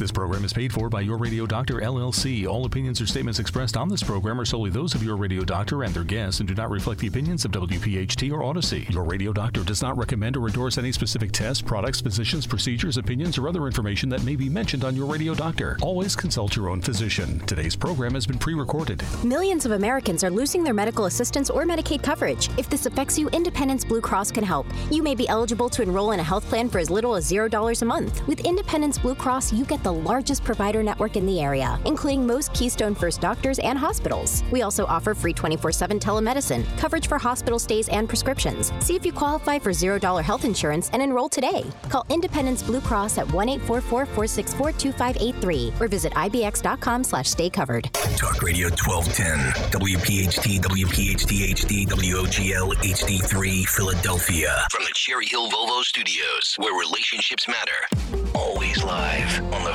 This program is paid for by Your Radio Doctor LLC. All opinions or statements expressed on this program are solely those of Your Radio Doctor and their guests and do not reflect the opinions of WPHT or Odyssey. Your Radio Doctor does not recommend or endorse any specific tests, products, physicians, procedures, opinions, or other information that may be mentioned on Your Radio Doctor. Always consult your own physician. Today's program has been pre recorded. Millions of Americans are losing their medical assistance or Medicaid coverage. If this affects you, Independence Blue Cross can help. You may be eligible to enroll in a health plan for as little as $0 a month. With Independence Blue Cross, you get the largest provider network in the area, including most Keystone First doctors and hospitals. We also offer free 24 7 telemedicine, coverage for hospital stays and prescriptions. See if you qualify for $0 health insurance and enroll today. Call Independence Blue Cross at 1 844 464 2583 or visit ibx.com slash stay covered. Talk Radio 1210, WPHT, WPHT HD, WOGL HD3, Philadelphia. From the Cherry Hill Volvo Studios, where relationships matter. Always live on the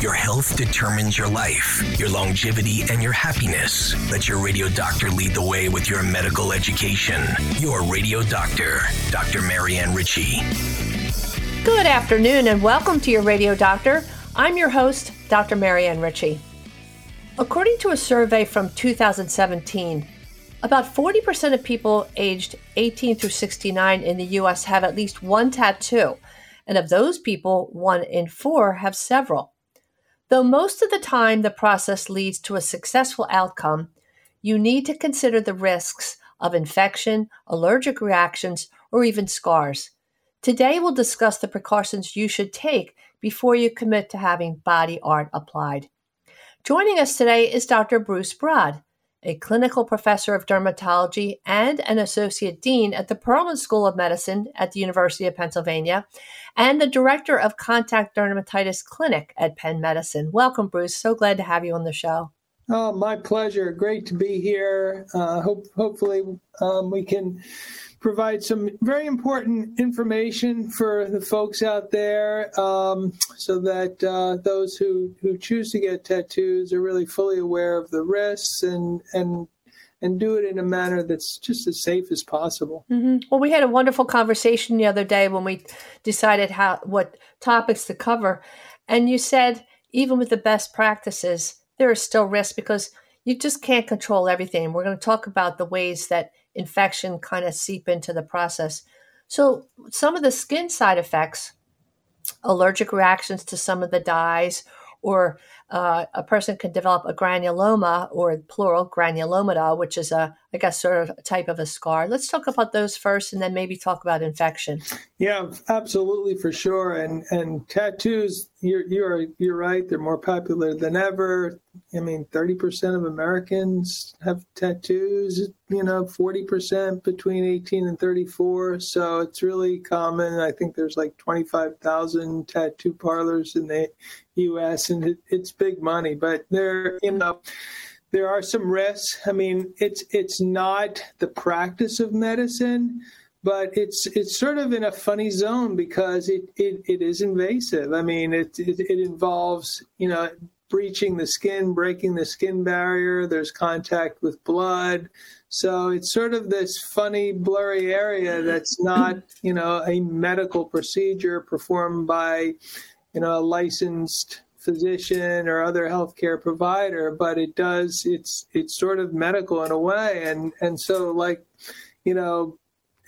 Your health determines your life, your longevity, and your happiness. Let your radio doctor lead the way with your medical education. Your radio doctor, Dr. Marianne Ritchie. Good afternoon and welcome to your radio doctor. I'm your host, Dr. Marianne Ritchie. According to a survey from 2017, about 40% of people aged 18 through 69 in the US have at least one tattoo, and of those people, one in four have several. Though most of the time the process leads to a successful outcome, you need to consider the risks of infection, allergic reactions, or even scars. Today, we'll discuss the precautions you should take before you commit to having body art applied. Joining us today is Dr. Bruce Brod a clinical professor of dermatology and an associate dean at the Perelman School of Medicine at the University of Pennsylvania, and the director of Contact Dermatitis Clinic at Penn Medicine. Welcome, Bruce. So glad to have you on the show. Oh, my pleasure. Great to be here. Uh, hope, hopefully, um, we can provide some very important information for the folks out there um, so that uh, those who, who choose to get tattoos are really fully aware of the risks and, and and do it in a manner that's just as safe as possible. Mm-hmm. Well, we had a wonderful conversation the other day when we decided how what topics to cover, and you said even with the best practices, there is still risk because you just can't control everything. We're going to talk about the ways that infection kind of seep into the process. So, some of the skin side effects, allergic reactions to some of the dyes, or uh, a person can develop a granuloma or plural granulomata, which is a, I guess, sort of type of a scar. Let's talk about those first, and then maybe talk about infection. Yeah, absolutely, for sure. And and tattoos, you're you're you're right. They're more popular than ever. I mean, thirty percent of Americans have tattoos. You know, forty percent between eighteen and thirty-four. So it's really common. I think there's like twenty-five thousand tattoo parlors in the U.S. and it, it's big money, but there, you know, there are some risks. I mean, it's it's not the practice of medicine, but it's it's sort of in a funny zone because it it, it is invasive. I mean, it, it it involves you know breaching the skin, breaking the skin barrier. There's contact with blood. So it's sort of this funny, blurry area that's not, you know, a medical procedure performed by, you know, a licensed physician or other healthcare provider, but it does it's it's sort of medical in a way, and and so like you know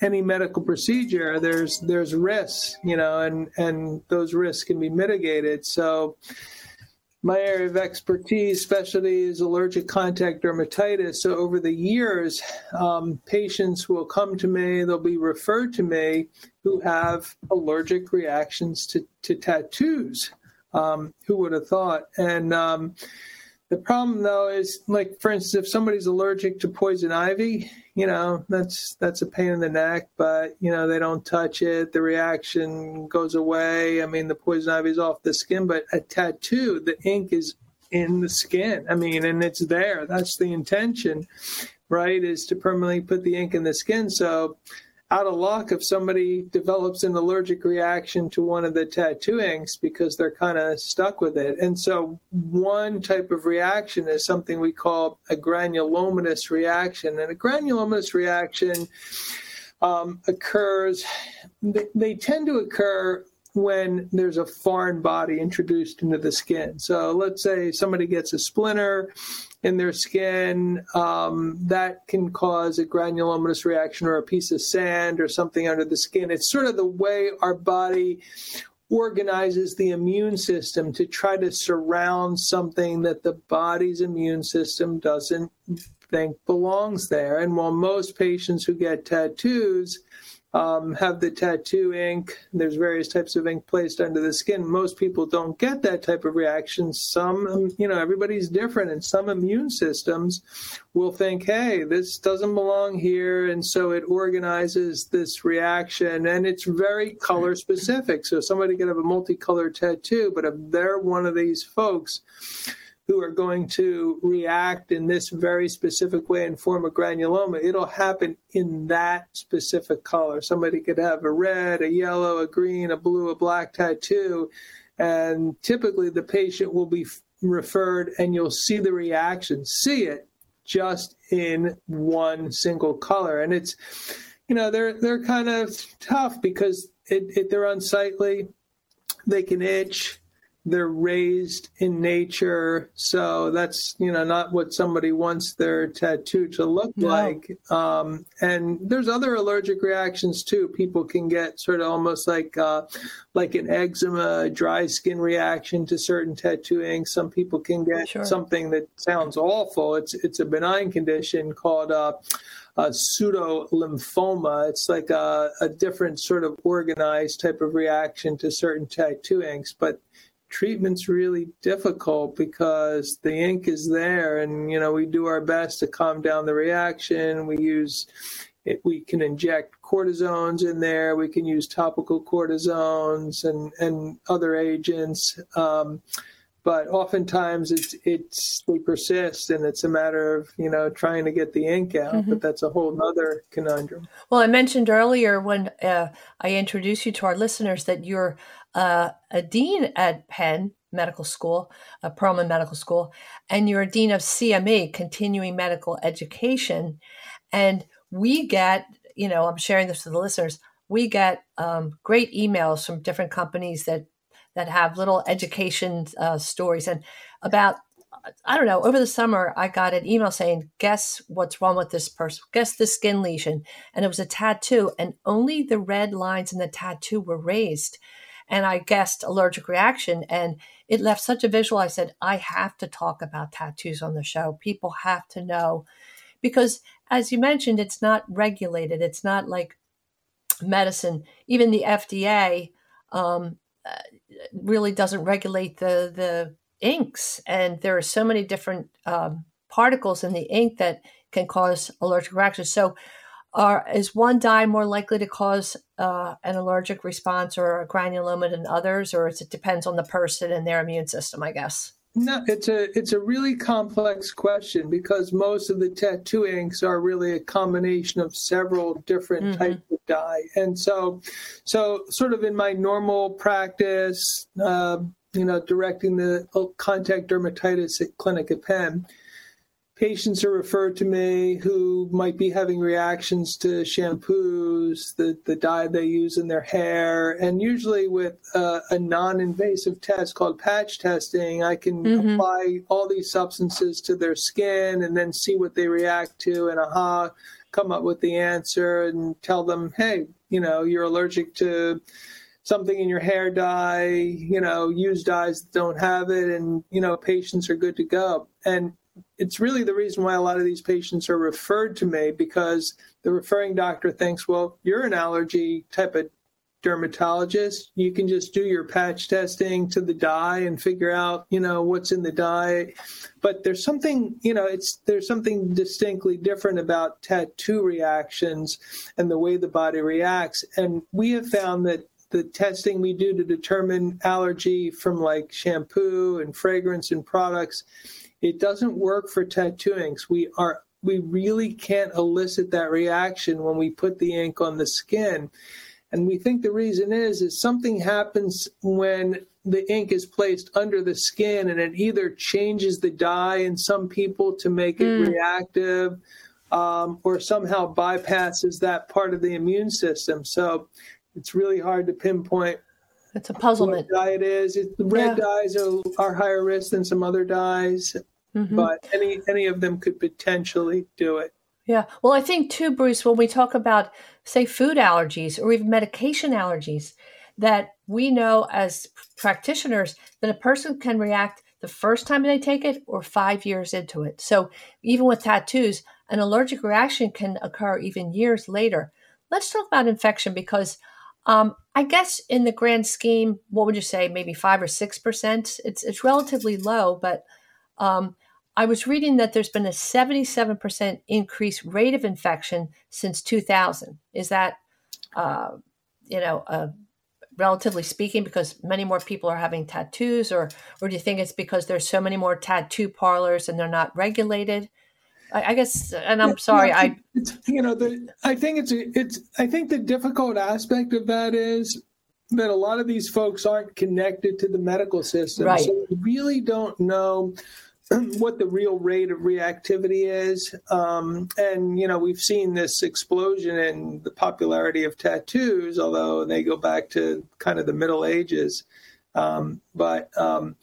any medical procedure there's there's risks you know and and those risks can be mitigated. So my area of expertise specialty is allergic contact dermatitis. So over the years um, patients will come to me they'll be referred to me who have allergic reactions to, to tattoos um, who would have thought? And um, the problem, though, is like, for instance, if somebody's allergic to poison ivy, you know, that's that's a pain in the neck. But you know, they don't touch it, the reaction goes away. I mean, the poison ivy is off the skin, but a tattoo, the ink is in the skin. I mean, and it's there. That's the intention. right, is to permanently put the ink in the skin. So out of luck if somebody develops an allergic reaction to one of the tattoo inks because they're kind of stuck with it. And so, one type of reaction is something we call a granulomatous reaction. And a granulomatous reaction um, occurs, they, they tend to occur when there's a foreign body introduced into the skin. So, let's say somebody gets a splinter in their skin. Um, that can cause a granulomatous reaction or a piece of sand or something under the skin. It's sort of the way our body organizes the immune system to try to surround something that the body's immune system doesn't think belongs there. And while most patients who get tattoos um, have the tattoo ink. There's various types of ink placed under the skin. Most people don't get that type of reaction. Some, um, you know, everybody's different, and some immune systems will think, hey, this doesn't belong here. And so it organizes this reaction, and it's very color specific. So somebody could have a multicolored tattoo, but if they're one of these folks, who are going to react in this very specific way and form a granuloma, it'll happen in that specific color. Somebody could have a red, a yellow, a green, a blue, a black tattoo, and typically the patient will be referred and you'll see the reaction, see it just in one single color. And it's, you know, they're they're kind of tough because it, it they're unsightly, they can itch, they're raised in nature so that's you know not what somebody wants their tattoo to look no. like um, and there's other allergic reactions too people can get sort of almost like uh, like an eczema dry skin reaction to certain tattooing some people can get sure. something that sounds awful it's it's a benign condition called uh, a pseudo lymphoma. It's like a, a, different sort of organized type of reaction to certain tattoo inks, but treatment's really difficult because the ink is there and you know we do our best to calm down the reaction. We use it, we can inject cortisones in there. We can use topical cortisones and and other agents. Um, but oftentimes it's it's they persist and it's a matter of you know trying to get the ink out mm-hmm. but that's a whole other conundrum. Well i mentioned earlier when uh, i introduced you to our listeners that you're uh, a dean at penn medical school uh, perelman medical school and you're a dean of cme continuing medical education and we get you know i'm sharing this with the listeners we get um, great emails from different companies that that have little education uh, stories. And about, I don't know, over the summer, I got an email saying, Guess what's wrong with this person? Guess the skin lesion. And it was a tattoo, and only the red lines in the tattoo were raised. And I guessed allergic reaction, and it left such a visual. I said, I have to talk about tattoos on the show. People have to know. Because as you mentioned, it's not regulated, it's not like medicine. Even the FDA um, really doesn't regulate the the inks, and there are so many different um, particles in the ink that can cause allergic reactions. So, are, is one dye more likely to cause uh, an allergic response or a granuloma than others, or it depends on the person and their immune system? I guess. No, it's a it's a really complex question because most of the tattoo inks are really a combination of several different mm-hmm. types of dye, and so so sort of in my normal practice, uh, you know, directing the contact dermatitis at clinic at Penn, patients are referred to me who might be having reactions to shampoos, the, the dye they use in their hair, and usually with uh, a non invasive test called patch testing, I can mm-hmm. apply all these substances to their skin and then see what they react to, and aha, come up with the answer and tell them, hey, you know, you're allergic to something in your hair dye, you know, use dyes that don't have it, and, you know, patients are good to go. And it's really the reason why a lot of these patients are referred to me because the referring doctor thinks, well, you're an allergy type of dermatologist. You can just do your patch testing to the dye and figure out, you know, what's in the dye. But there's something, you know, it's there's something distinctly different about tattoo reactions and the way the body reacts. And we have found that the testing we do to determine allergy from like shampoo and fragrance and products it doesn't work for tattoo inks. We are we really can't elicit that reaction when we put the ink on the skin. And we think the reason is is something happens when the ink is placed under the skin and it either changes the dye in some people to make it mm. reactive um, or somehow bypasses that part of the immune system. So it's really hard to pinpoint. It's a puzzlement. What dye it is. It, red yeah. dyes are, are higher risk than some other dyes, mm-hmm. but any any of them could potentially do it. Yeah. Well, I think too, Bruce, when we talk about, say, food allergies or even medication allergies, that we know as practitioners that a person can react the first time they take it or five years into it. So even with tattoos, an allergic reaction can occur even years later. Let's talk about infection because um, I guess in the grand scheme, what would you say? Maybe five or six percent. It's it's relatively low, but um, I was reading that there's been a 77% increase rate of infection since 2000. Is that, uh, you know, uh, relatively speaking, because many more people are having tattoos, or or do you think it's because there's so many more tattoo parlors and they're not regulated? I, I guess, and I'm yeah, sorry, I you know, the, I think it's it's I think the difficult aspect of that is that a lot of these folks aren't connected to the medical system, right. so we really don't know what the real rate of reactivity is. Um, and, you know, we've seen this explosion in the popularity of tattoos, although they go back to kind of the Middle Ages. Um, but, um,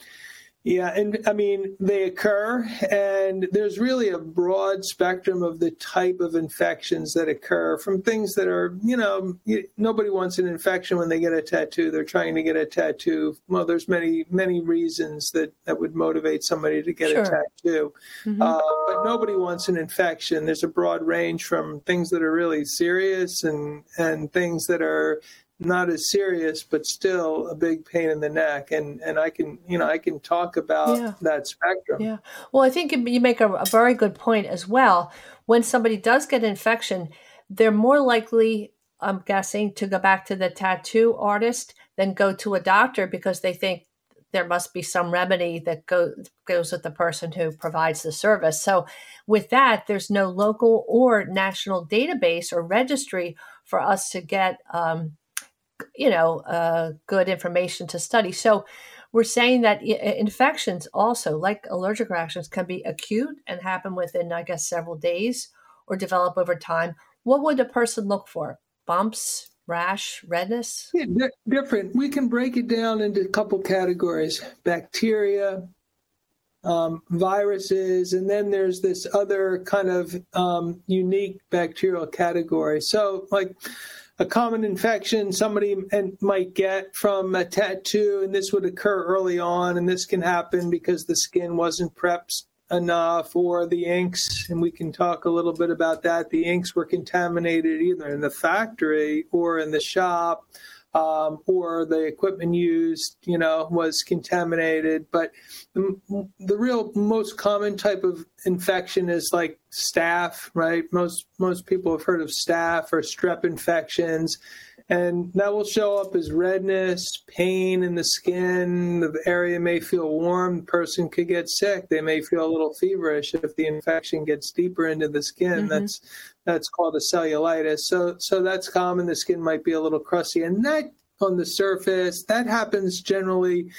yeah, and I mean, they occur, and there's really a broad spectrum of the type of infections that occur from things that are, you know, nobody wants an infection when they get a tattoo. They're trying to get a tattoo. Well, there's many, many reasons that, that would motivate somebody to get sure. a tattoo. Mm-hmm. Uh, but nobody wants an infection. There's a broad range from things that are really serious and, and things that are not as serious, but still a big pain in the neck. And and I can you know I can talk about yeah. that spectrum. Yeah. Well, I think you make a, a very good point as well. When somebody does get an infection, they're more likely, I'm guessing, to go back to the tattoo artist than go to a doctor because they think there must be some remedy that go, goes with the person who provides the service. So, with that, there's no local or national database or registry for us to get um, you know, uh, good information to study. So we're saying that infections also, like allergic reactions, can be acute and happen within, I guess, several days or develop over time. What would a person look for? Bumps, rash, redness? Yeah, di- different. We can break it down into a couple categories bacteria, um, viruses, and then there's this other kind of um, unique bacterial category. So, like, a common infection somebody might get from a tattoo, and this would occur early on, and this can happen because the skin wasn't prepped enough, or the inks, and we can talk a little bit about that. The inks were contaminated either in the factory or in the shop um, or the equipment used, you know, was contaminated. But the, the, real most common type of infection is like staph, right? Most most people have heard of staph or strep infections, and that will show up as redness, pain in the skin. The area may feel warm. The person could get sick. They may feel a little feverish if the infection gets deeper into the skin. Mm-hmm. That's that's called a cellulitis. So so that's common. The skin might be a little crusty, and that on the surface that happens generally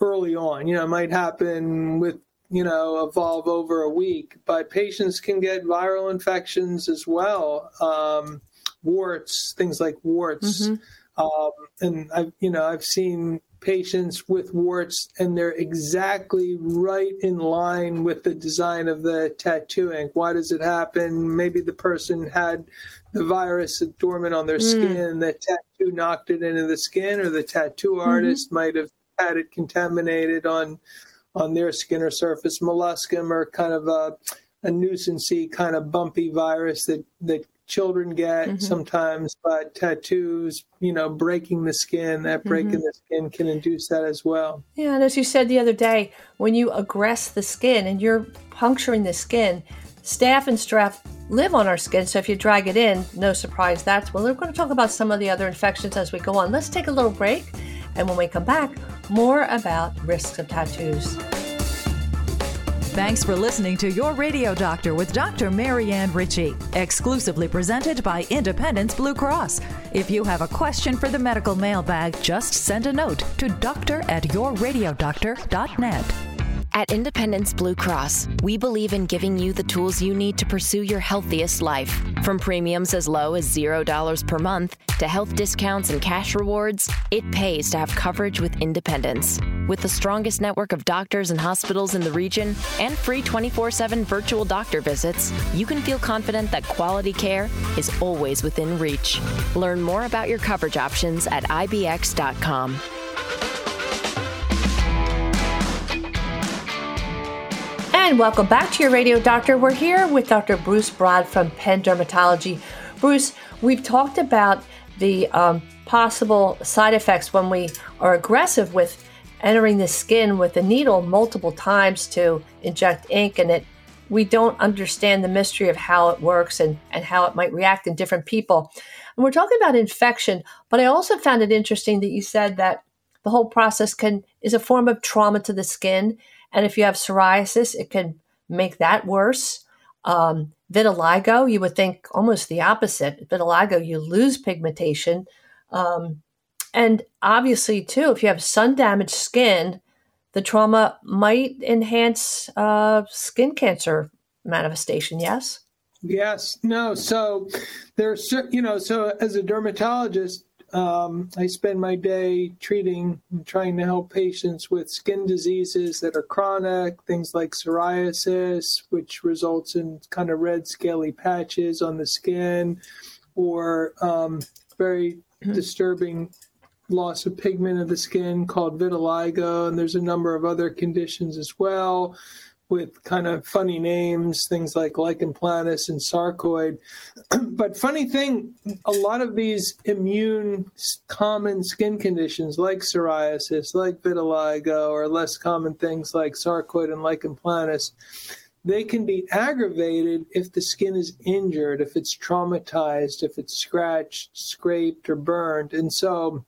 early on. You know, it might happen with you know evolve over a week, but patients can get viral infections as well. Um, warts, things like warts. Mm-hmm. Um, and I've, you know, I've seen patients with warts and they're exactly right in line with the design of the tattoo ink. Why does it happen? Maybe the person had the virus dormant on their mm. skin, the tattoo knocked it into the skin, or the tattoo mm-hmm. artist mm-hmm. might have had it contaminated on on their skin or surface. Molluscum or kind of a, a nuisancey kind of bumpy virus that that children get mm-hmm. sometimes, but tattoos, you know, breaking the skin, that break mm-hmm. in the skin can induce that as well. Yeah, and as you said the other day, when you aggress the skin and you're puncturing the skin, staph and strep live on our skin. So if you drag it in, no surprise that's well. We're going to talk about some of the other infections as we go on. Let's take a little break. And when we come back, more about risks of tattoos. Thanks for listening to Your Radio Doctor with Dr. Marianne Ritchie, exclusively presented by Independence Blue Cross. If you have a question for the medical mailbag, just send a note to doctor at yourradiodoctor.net. At Independence Blue Cross, we believe in giving you the tools you need to pursue your healthiest life. From premiums as low as $0 per month to health discounts and cash rewards, it pays to have coverage with Independence. With the strongest network of doctors and hospitals in the region and free 24 7 virtual doctor visits, you can feel confident that quality care is always within reach. Learn more about your coverage options at IBX.com. And welcome back to your radio doctor. We're here with Dr. Bruce Brod from Penn Dermatology. Bruce, we've talked about the um, possible side effects when we are aggressive with entering the skin with a needle multiple times to inject ink and it. We don't understand the mystery of how it works and, and how it might react in different people. And we're talking about infection, but I also found it interesting that you said that the whole process can is a form of trauma to the skin and if you have psoriasis, it can make that worse. Um, vitiligo, you would think almost the opposite. Vitiligo, you lose pigmentation. Um, and obviously, too, if you have sun damaged skin, the trauma might enhance uh, skin cancer manifestation, yes? Yes, no. So there's, you know, so as a dermatologist, um, I spend my day treating and trying to help patients with skin diseases that are chronic, things like psoriasis, which results in kind of red, scaly patches on the skin, or um, very mm-hmm. disturbing loss of pigment of the skin called vitiligo. And there's a number of other conditions as well with kind of funny names, things like lichen planus and sarcoid. but funny thing, a lot of these immune common skin conditions like psoriasis, like vitiligo, or less common things like sarcoid and lichen planus, they can be aggravated if the skin is injured, if it's traumatized, if it's scratched, scraped, or burned. And so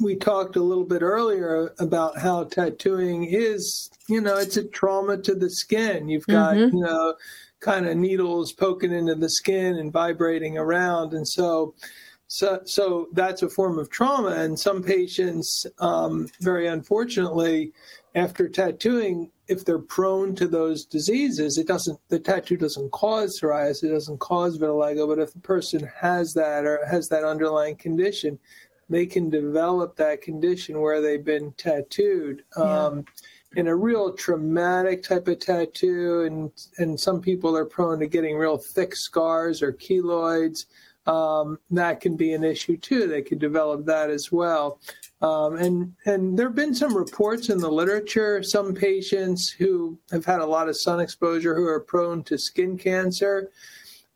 we talked a little bit earlier about how tattooing is, you know, it's a trauma to the skin. You've got, mm-hmm. you know, kind of needles poking into the skin and vibrating around. And so, so, so that's a form of trauma. And some patients, um, very unfortunately, after tattooing, if they're prone to those diseases, it doesn't, the tattoo doesn't cause psoriasis, it doesn't cause vitiligo. But if the person has that or has that underlying condition, they can develop that condition where they've been tattooed. Yeah. Um, in a real traumatic type of tattoo, and and some people are prone to getting real thick scars or keloids. Um, that can be an issue too. They could develop that as well. Um, and and there have been some reports in the literature. Some patients who have had a lot of sun exposure, who are prone to skin cancer,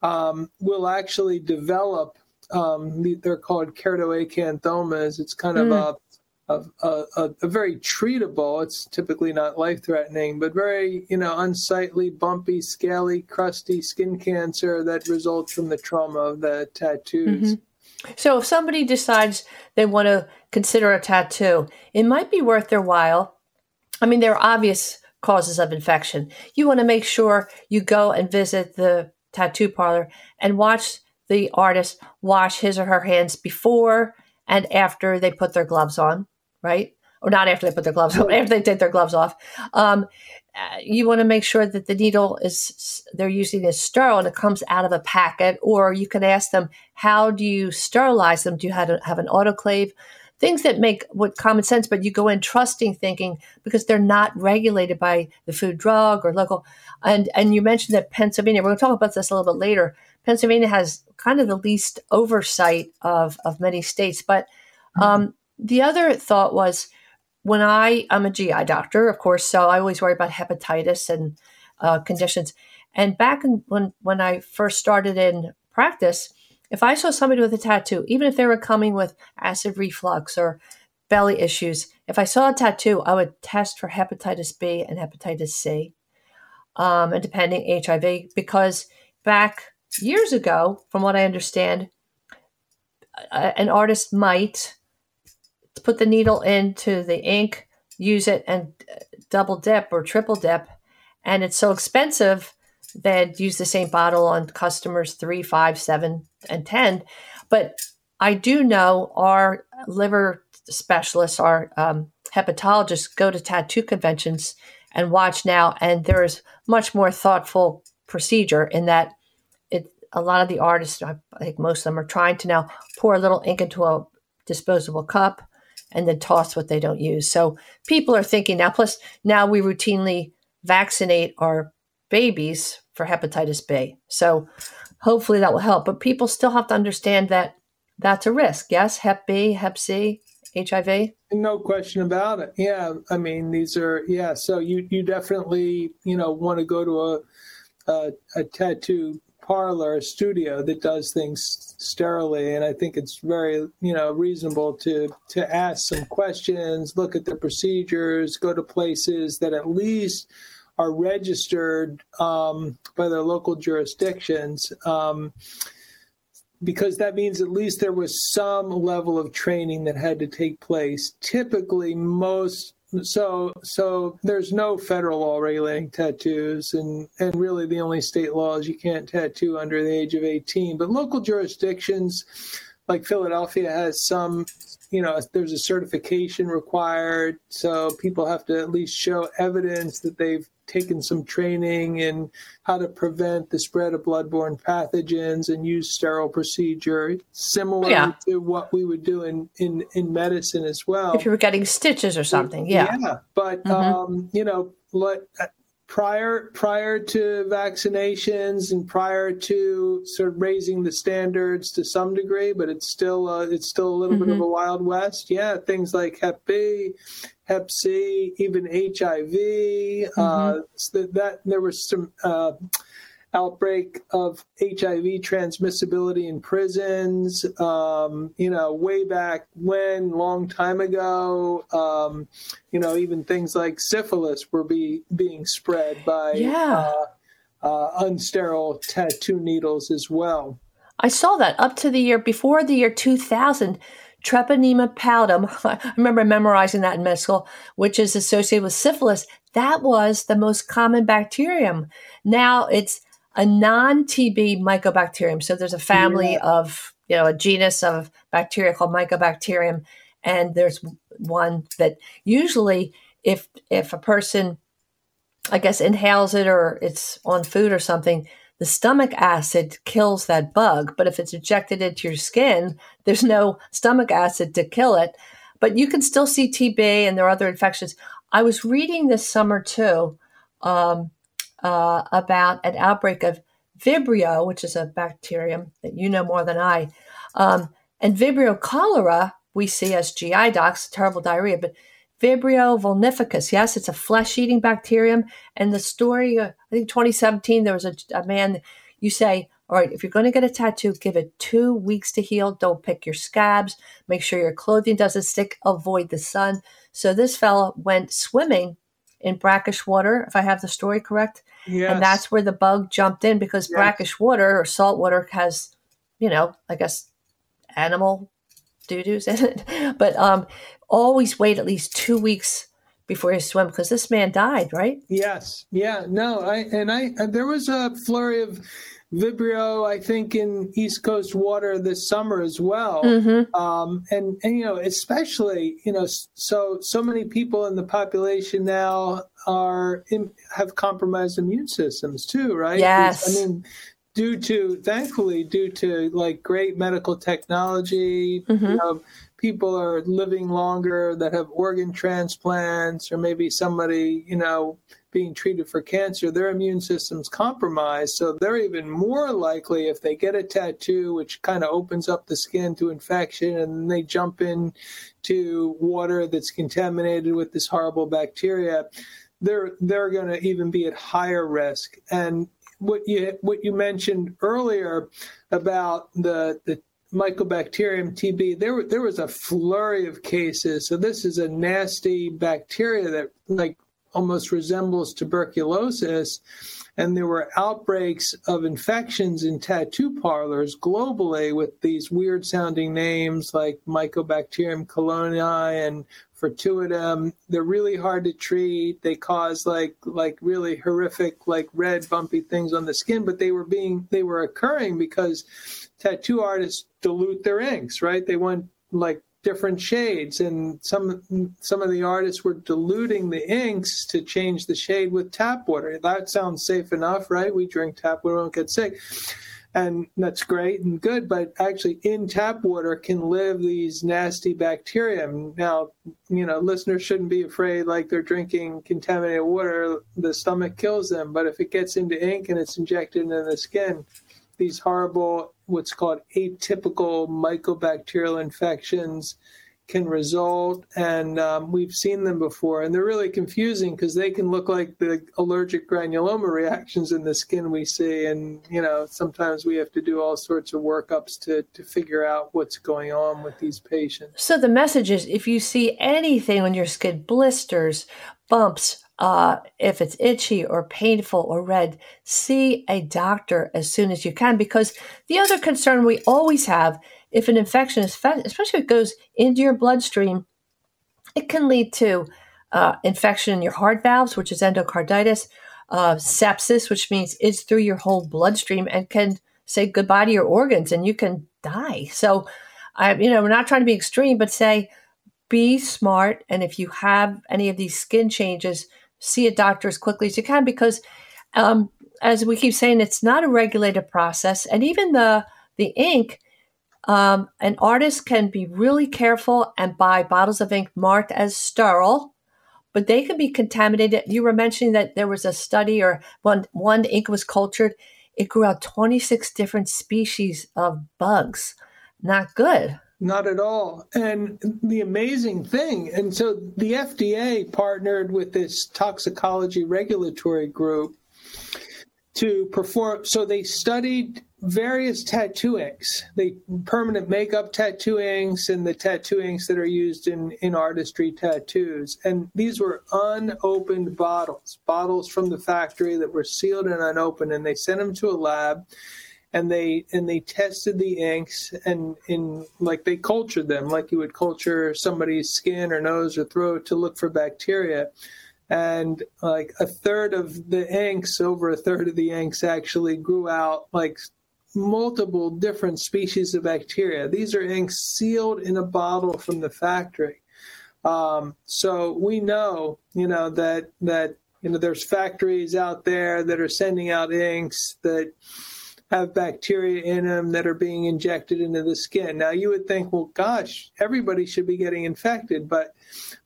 um, will actually develop um, they're called keratoacanthomas. It's kind mm. of a, a, a, a, very treatable. It's typically not life threatening, but very you know unsightly, bumpy, scaly, crusty skin cancer that results from the trauma of the tattoos. Mm-hmm. So if somebody decides they want to consider a tattoo, it might be worth their while. I mean, there are obvious causes of infection. You want to make sure you go and visit the tattoo parlor and watch the artist wash his or her hands before and after they put their gloves on, right? Or not after they put their gloves on, after they take their gloves off. Um, uh, you want to make sure that the needle is they're using is sterile and it comes out of a packet. Or you can ask them, how do you sterilize them? Do you have, a, have an autoclave? Things that make what common sense, but you go in trusting, thinking because they're not regulated by the food, drug, or local. And and you mentioned that Pennsylvania. We're going to talk about this a little bit later. Pennsylvania has kind of the least oversight of, of many states. But mm-hmm. um, the other thought was when I, I'm a GI doctor, of course, so I always worry about hepatitis and uh, conditions. And back in, when, when I first started in practice, if I saw somebody with a tattoo, even if they were coming with acid reflux or belly issues, if I saw a tattoo, I would test for hepatitis B and hepatitis C, um, and depending HIV, because back years ago, from what I understand, an artist might put the needle into the ink, use it, and double dip or triple dip, and it's so expensive they'd use the same bottle on customers three, five, seven, and ten. But I do know our liver specialists, our um, hepatologists, go to tattoo conventions and watch now, and there is much more thoughtful procedure in that. A lot of the artists, I think most of them, are trying to now pour a little ink into a disposable cup and then toss what they don't use. So people are thinking now. Plus, now we routinely vaccinate our babies for hepatitis B. So hopefully that will help. But people still have to understand that that's a risk. Yes, Hep B, Hep C, HIV. No question about it. Yeah, I mean these are yeah. So you you definitely you know want to go to a a, a tattoo parlor, a studio that does things sterilely, and I think it's very you know reasonable to to ask some questions, look at the procedures, go to places that at least are registered um, by their local jurisdictions. Um, because that means at least there was some level of training that had to take place. Typically, most so so there's no federal law regulating tattoos and and really the only state law is you can't tattoo under the age of 18 but local jurisdictions like Philadelphia has some you know there's a certification required so people have to at least show evidence that they've taken some training in how to prevent the spread of bloodborne pathogens and use sterile procedure, similar yeah. to what we would do in, in, in medicine as well. If you were getting stitches or something, yeah. Yeah, but mm-hmm. um, you know, let prior prior to vaccinations and prior to sort of raising the standards to some degree, but it's still uh, it's still a little mm-hmm. bit of mm-hmm. a wild west. Yeah, things like Hep B, Hep C, even HIV. Mm-hmm. Uh, so that there was some. Uh, outbreak of HIV transmissibility in prisons, um, you know, way back when, long time ago, um, you know, even things like syphilis were be, being spread by yeah. uh, uh, unsterile tattoo needles as well. I saw that up to the year before the year 2000. Treponema pallidum, I remember memorizing that in med school, which is associated with syphilis. That was the most common bacterium. Now it's a non-TB mycobacterium. So there's a family yeah. of, you know, a genus of bacteria called mycobacterium, and there's one that usually, if if a person, I guess, inhales it or it's on food or something, the stomach acid kills that bug. But if it's injected into your skin, there's no stomach acid to kill it. But you can still see TB and there are other infections. I was reading this summer too. Um, uh, about an outbreak of Vibrio, which is a bacterium that you know more than I. Um, and Vibrio cholera, we see as GI docs, terrible diarrhea, but Vibrio vulnificus, yes, it's a flesh eating bacterium. And the story, uh, I think 2017, there was a, a man, you say, all right, if you're going to get a tattoo, give it two weeks to heal. Don't pick your scabs. Make sure your clothing doesn't stick. Avoid the sun. So this fellow went swimming in brackish water, if I have the story correct. Yes. And that's where the bug jumped in because yes. brackish water or salt water has, you know, I guess animal doo doos in it. But um, always wait at least two weeks before you swim because this man died, right? Yes. Yeah. No. I and I there was a flurry of Vibrio, I think, in East Coast water this summer as well. Mm-hmm. Um, and, and, you know, especially, you know, so, so many people in the population now are, in, have compromised immune systems too, right? Yes. I mean, due to, thankfully, due to like great medical technology, mm-hmm. you know, people are living longer that have organ transplants or maybe somebody, you know, being treated for cancer, their immune system's compromised. So they're even more likely if they get a tattoo, which kind of opens up the skin to infection, and they jump in to water that's contaminated with this horrible bacteria, they're they're going to even be at higher risk. And what you what you mentioned earlier about the the Mycobacterium TB, there there was a flurry of cases. So this is a nasty bacteria that like almost resembles tuberculosis. And there were outbreaks of infections in tattoo parlors globally with these weird sounding names like Mycobacterium chelonae and for two of them. They're really hard to treat. They cause like like really horrific like red bumpy things on the skin, but they were being they were occurring because tattoo artists dilute their inks, right? They want like different shades and some some of the artists were diluting the inks to change the shade with tap water. That sounds safe enough right? We drink tap water we don't get sick. And that's great and good but actually in tap water can live these nasty bacteria. Now you know listeners shouldn't be afraid like they're drinking contaminated water the stomach kills them. But if it gets into ink and it's injected into the skin these horrible, what's called atypical mycobacterial infections can result. And um, we've seen them before. And they're really confusing because they can look like the allergic granuloma reactions in the skin we see. And, you know, sometimes we have to do all sorts of workups to, to figure out what's going on with these patients. So the message is if you see anything on your skin, blisters, bumps, uh, if it's itchy or painful or red, see a doctor as soon as you can. Because the other concern we always have if an infection is, especially if it goes into your bloodstream, it can lead to uh, infection in your heart valves, which is endocarditis, uh, sepsis, which means it's through your whole bloodstream and can say goodbye to your organs and you can die. So, I, you know, we're not trying to be extreme, but say, be smart. And if you have any of these skin changes, see a doctor as quickly as you can because, um, as we keep saying, it's not a regulated process. And even the the ink, um, an artist can be really careful and buy bottles of ink marked as sterile, but they can be contaminated. You were mentioning that there was a study or one one ink was cultured. It grew out 26 different species of bugs. Not good. Not at all. And the amazing thing, and so the FDA partnered with this toxicology regulatory group to perform. So they studied various tattoo inks, the permanent makeup tattoo inks and the tattoo inks that are used in, in artistry tattoos. And these were unopened bottles, bottles from the factory that were sealed and unopened. And they sent them to a lab and they and they tested the inks and in like they cultured them like you would culture somebody's skin or nose or throat to look for bacteria. And like a third of the inks over a third of the inks actually grew out like multiple different species of bacteria. These are inks sealed in a bottle from the factory. Um, so we know you know that that you know there's factories out there that are sending out inks that have bacteria in them that are being injected into the skin. Now, you would think, well, gosh, everybody should be getting infected, but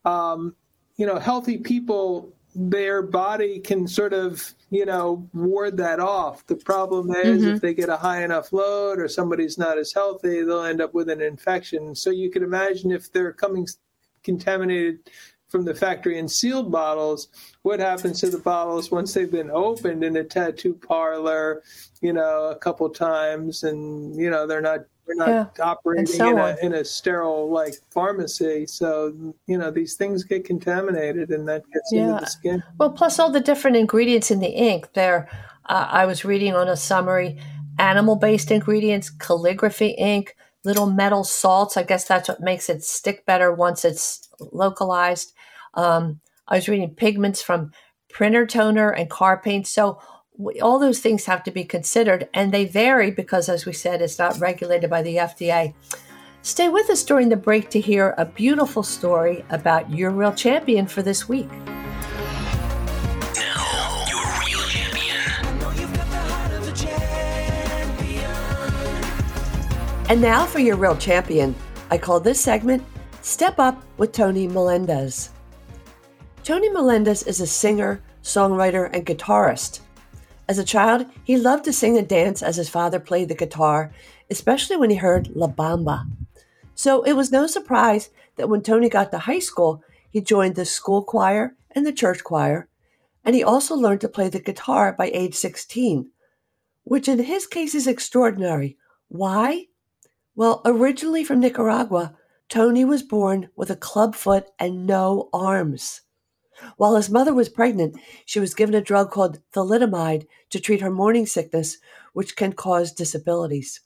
um, you know, healthy people, their body can sort of, you know, ward that off. The problem is mm-hmm. if they get a high enough load or somebody's not as healthy, they'll end up with an infection. So you can imagine if they're coming contaminated from the factory in sealed bottles, what happens to the bottles once they've been opened in a tattoo parlor, you know, a couple times and, you know, they're not they're not yeah. operating so in, a, in a sterile like pharmacy. So, you know, these things get contaminated and that gets yeah. into the skin. Well, plus all the different ingredients in the ink. There, uh, I was reading on a summary animal based ingredients, calligraphy ink, little metal salts. I guess that's what makes it stick better once it's localized. Um, I was reading pigments from printer toner and car paint. So we, all those things have to be considered, and they vary because, as we said, it's not regulated by the FDA. Stay with us during the break to hear a beautiful story about your real champion for this week. Now, your real champion. And now for your real champion. I call this segment Step Up with Tony Melendez. Tony Melendez is a singer, songwriter, and guitarist. As a child, he loved to sing and dance as his father played the guitar, especially when he heard La Bamba. So it was no surprise that when Tony got to high school, he joined the school choir and the church choir, and he also learned to play the guitar by age 16, which in his case is extraordinary. Why? Well, originally from Nicaragua, Tony was born with a club foot and no arms. While his mother was pregnant, she was given a drug called thalidomide to treat her morning sickness, which can cause disabilities.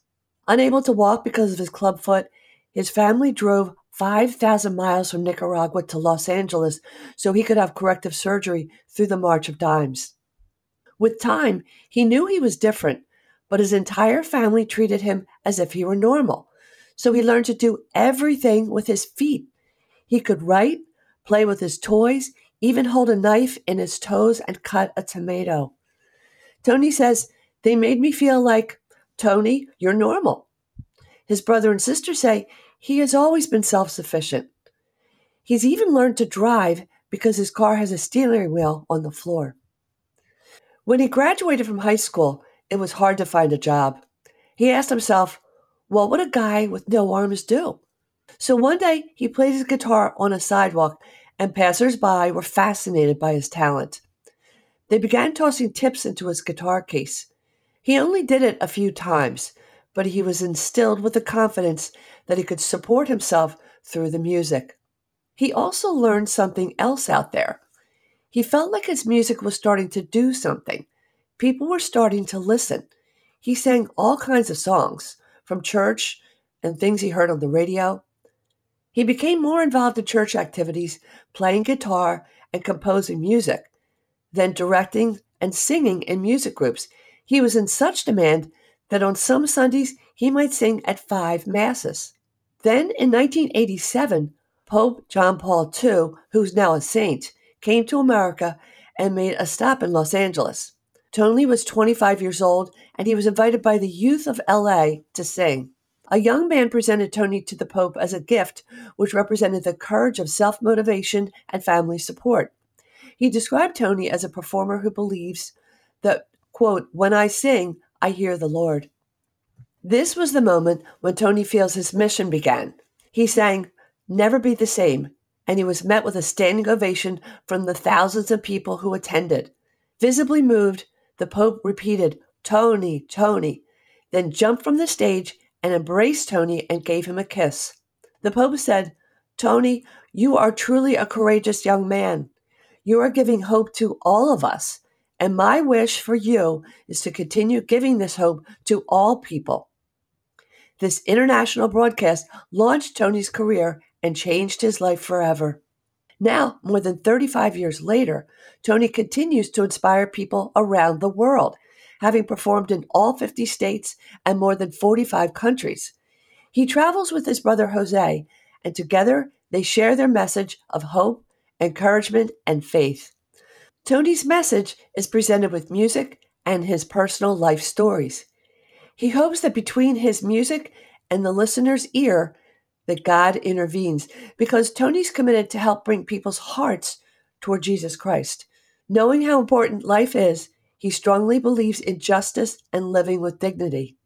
Unable to walk because of his club foot, his family drove 5,000 miles from Nicaragua to Los Angeles so he could have corrective surgery through the March of Dimes. With time, he knew he was different, but his entire family treated him as if he were normal. So he learned to do everything with his feet. He could write, play with his toys, even hold a knife in his toes and cut a tomato. Tony says, They made me feel like, Tony, you're normal. His brother and sister say he has always been self sufficient. He's even learned to drive because his car has a steering wheel on the floor. When he graduated from high school, it was hard to find a job. He asked himself, "Well, What would a guy with no arms do? So one day he played his guitar on a sidewalk, and passers-by were fascinated by his talent. They began tossing tips into his guitar case. He only did it a few times, but he was instilled with the confidence that he could support himself through the music. He also learned something else out there. He felt like his music was starting to do something. People were starting to listen. He sang all kinds of songs, from church and things he heard on the radio. He became more involved in church activities, playing guitar and composing music, then directing and singing in music groups. He was in such demand that on some Sundays he might sing at five masses. Then in 1987, Pope John Paul II, who's now a saint, came to America and made a stop in Los Angeles. Tony was 25 years old and he was invited by the youth of LA to sing. A young man presented Tony to the Pope as a gift, which represented the courage of self motivation and family support. He described Tony as a performer who believes that, quote, when I sing, I hear the Lord. This was the moment when Tony feels his mission began. He sang, Never Be the Same, and he was met with a standing ovation from the thousands of people who attended. Visibly moved, the Pope repeated, Tony, Tony, then jumped from the stage and embraced Tony and gave him a kiss. The Pope said, Tony, you are truly a courageous young man. You are giving hope to all of us. And my wish for you is to continue giving this hope to all people. This international broadcast launched Tony's career and changed his life forever. Now, more than 35 years later, Tony continues to inspire people around the world, having performed in all 50 states and more than 45 countries. He travels with his brother Jose, and together they share their message of hope, encouragement, and faith. Tony's message is presented with music and his personal life stories. He hopes that between his music and the listener's ear, that God intervenes because Tony's committed to help bring people's hearts toward Jesus Christ. Knowing how important life is, he strongly believes in justice and living with dignity.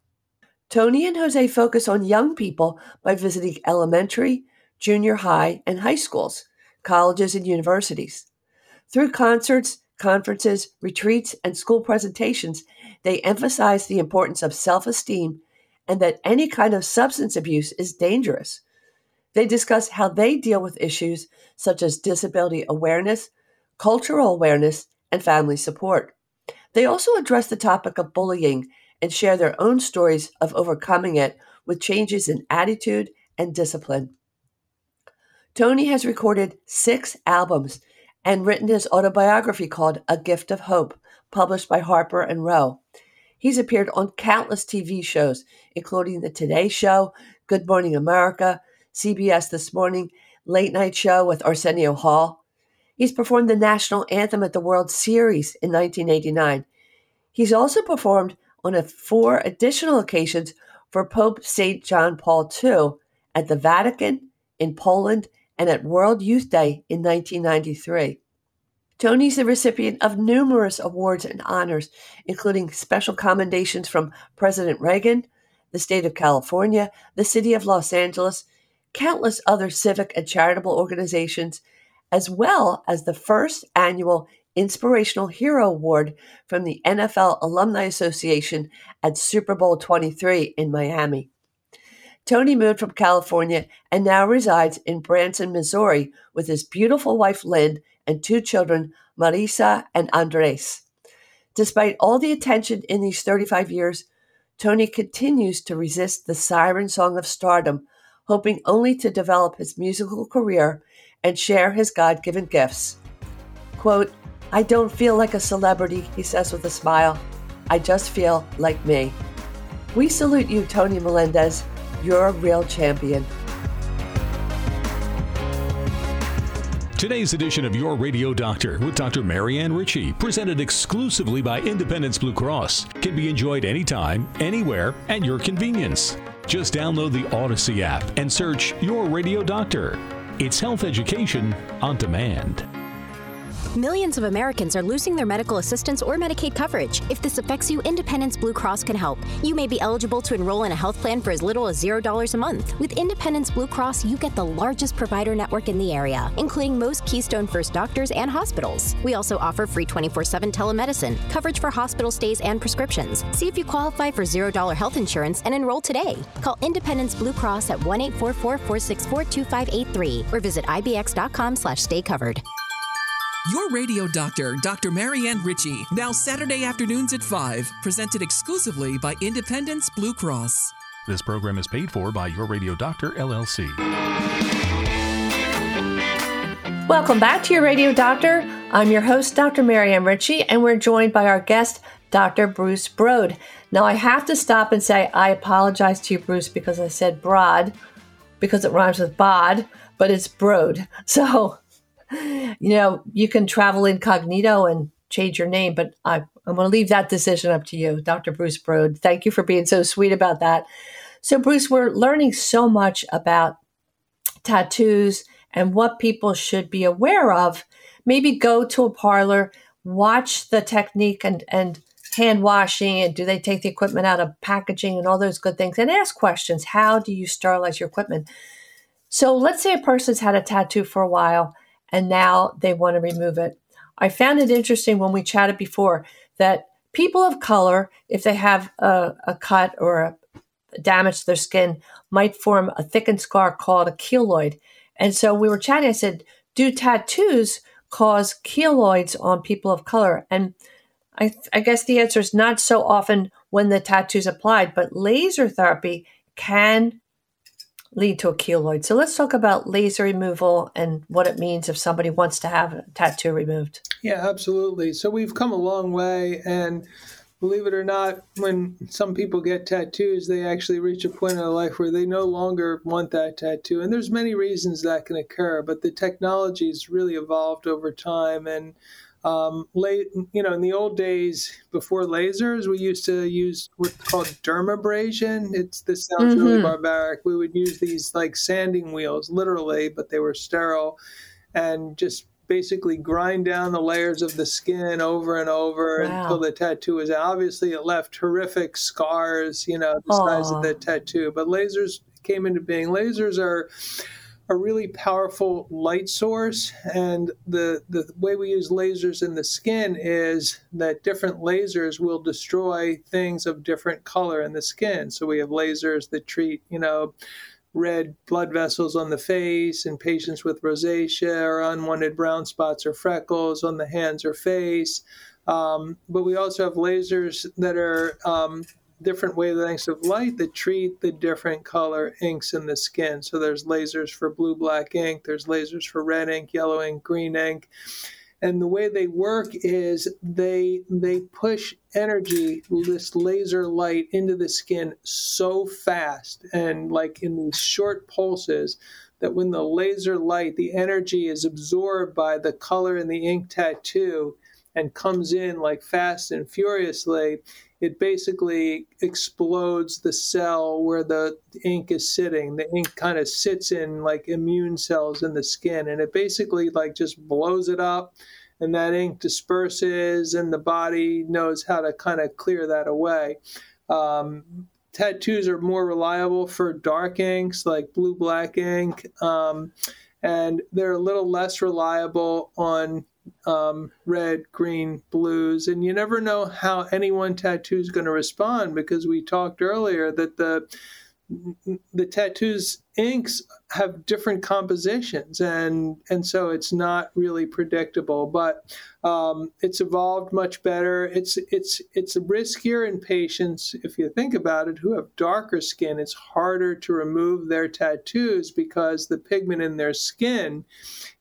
Tony and Jose focus on young people by visiting elementary, junior high, and high schools, colleges, and universities. Through concerts, conferences, retreats, and school presentations, they emphasize the importance of self esteem and that any kind of substance abuse is dangerous. They discuss how they deal with issues such as disability awareness, cultural awareness, and family support. They also address the topic of bullying and share their own stories of overcoming it with changes in attitude and discipline. Tony has recorded six albums and written his autobiography called A Gift of Hope, published by Harper and Row. He's appeared on countless TV shows, including The Today Show, Good Morning America, CBS This Morning, Late Night Show with Arsenio Hall. He's performed the national anthem at the World Series in 1989. He's also performed on four additional occasions for Pope St. John Paul II at the Vatican, in Poland, and at World Youth Day in 1993. Tony's the recipient of numerous awards and honors, including special commendations from President Reagan, the state of California, the city of Los Angeles, countless other civic and charitable organizations, as well as the first annual Inspirational Hero Award from the NFL Alumni Association at Super Bowl 23 in Miami. Tony moved from California and now resides in Branson, Missouri with his beautiful wife Lynn and two children, Marisa and Andres. Despite all the attention in these 35 years, Tony continues to resist the siren song of stardom hoping only to develop his musical career and share his God given gifts. Quote, I don't feel like a celebrity, he says with a smile. I just feel like me. We salute you, Tony Melendez. You're a real champion. Today's edition of Your Radio Doctor with Dr. Marianne Ritchie, presented exclusively by Independence Blue Cross, can be enjoyed anytime, anywhere, at your convenience. Just download the Audacy app and search Your Radio Doctor. It's health education on demand. Millions of Americans are losing their medical assistance or Medicaid coverage. If this affects you, Independence Blue Cross can help. You may be eligible to enroll in a health plan for as little as $0 a month. With Independence Blue Cross, you get the largest provider network in the area, including most Keystone First doctors and hospitals. We also offer free 24 7 telemedicine, coverage for hospital stays and prescriptions. See if you qualify for $0 health insurance and enroll today. Call Independence Blue Cross at 1 844 464 2583 or visit ibx.com slash stay covered. Your radio doctor, Dr. Marianne Ritchie, now Saturday afternoons at 5, presented exclusively by Independence Blue Cross. This program is paid for by Your Radio Doctor, LLC. Welcome back to your radio doctor. I'm your host, Dr. Marianne Ritchie, and we're joined by our guest, Dr. Bruce Brod. Now, I have to stop and say I apologize to you, Bruce, because I said broad because it rhymes with bod, but it's Brod. So you know, you can travel incognito and change your name, but I, I'm going to leave that decision up to you, Dr. Bruce Brod. Thank you for being so sweet about that. So, Bruce, we're learning so much about tattoos and what people should be aware of. Maybe go to a parlor, watch the technique and, and hand washing, and do they take the equipment out of packaging and all those good things, and ask questions. How do you sterilize your equipment? So, let's say a person's had a tattoo for a while and now they want to remove it. I found it interesting when we chatted before that people of color, if they have a, a cut or a damage to their skin, might form a thickened scar called a keloid. And so we were chatting. I said, Do tattoos cause keloids on people of color? And I, I guess the answer is not so often when the tattoo's applied, but laser therapy can lead to a keloid. So let's talk about laser removal and what it means if somebody wants to have a tattoo removed. Yeah, absolutely. So we've come a long way and believe it or not, when some people get tattoos, they actually reach a point in their life where they no longer want that tattoo. And there's many reasons that can occur, but the technology's really evolved over time and um, late, you know, in the old days before lasers, we used to use what's called dermabrasion. It's this sounds mm-hmm. really barbaric. We would use these like sanding wheels, literally, but they were sterile, and just basically grind down the layers of the skin over and over wow. until the tattoo was obviously it left horrific scars you know the Aww. size of the tattoo but lasers came into being lasers are a really powerful light source. And the, the way we use lasers in the skin is that different lasers will destroy things of different color in the skin. So we have lasers that treat, you know, red blood vessels on the face in patients with rosacea or unwanted brown spots or freckles on the hands or face. Um, but we also have lasers that are um, different wavelengths of light that treat the different color inks in the skin. So there's lasers for blue black ink, there's lasers for red ink, yellow ink, green ink. And the way they work is they they push energy, this laser light into the skin so fast and like in these short pulses that when the laser light, the energy is absorbed by the color in the ink tattoo and comes in like fast and furiously, it basically explodes the cell where the ink is sitting. The ink kind of sits in like immune cells in the skin, and it basically like just blows it up, and that ink disperses, and the body knows how to kind of clear that away. Um, tattoos are more reliable for dark inks like blue black ink, um, and they're a little less reliable on um, red, green, blues, and you never know how any one tattoo is going to respond because we talked earlier that the the tattoos inks have different compositions and and so it's not really predictable but um, it's evolved much better. It's it's it's riskier in patients if you think about it who have darker skin. It's harder to remove their tattoos because the pigment in their skin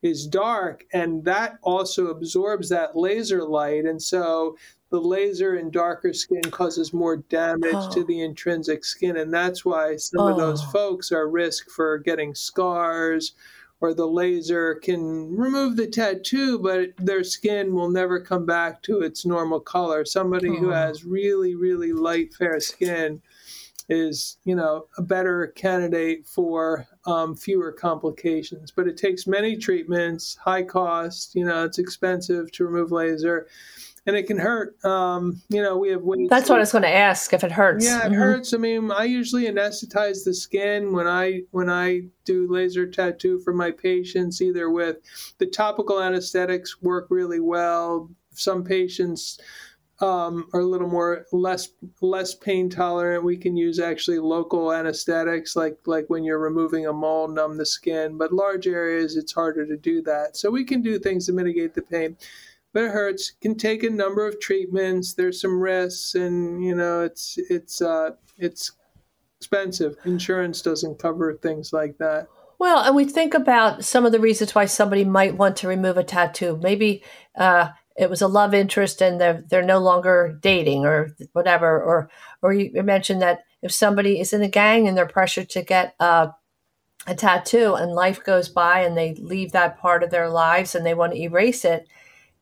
is dark and that also absorbs that laser light and so the laser in darker skin causes more damage oh. to the intrinsic skin, and that's why some oh. of those oh. folks are at risk for getting scars. Or the laser can remove the tattoo, but their skin will never come back to its normal color. Somebody oh. who has really, really light, fair skin is, you know, a better candidate for um, fewer complications. But it takes many treatments, high cost. You know, it's expensive to remove laser and it can hurt. Um, you know, we have ways. That's what I was going to ask. If it hurts, yeah, it mm-hmm. hurts. I mean, I usually anesthetize the skin when I when I do laser tattoo for my patients, either with the topical anesthetics work really well. Some patients um, are a little more less less pain tolerant. We can use actually local anesthetics, like like when you're removing a mole, numb the skin. But large areas, it's harder to do that. So we can do things to mitigate the pain but it hurts. Can take a number of treatments. There's some risks, and you know it's it's uh, it's expensive. Insurance doesn't cover things like that. Well, and we think about some of the reasons why somebody might want to remove a tattoo. Maybe uh, it was a love interest and they're they're no longer dating or whatever. Or or you mentioned that if somebody is in a gang and they're pressured to get uh, a tattoo and life goes by and they leave that part of their lives and they want to erase it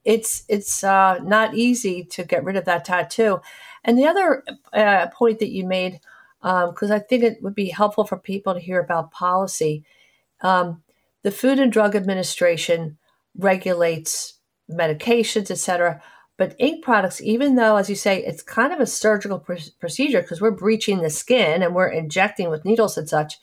it's it's uh, not easy to get rid of that tattoo. And the other uh, point that you made, because um, I think it would be helpful for people to hear about policy, um, the Food and Drug Administration regulates medications, etc. But ink products, even though, as you say, it's kind of a surgical pr- procedure because we're breaching the skin and we're injecting with needles and such,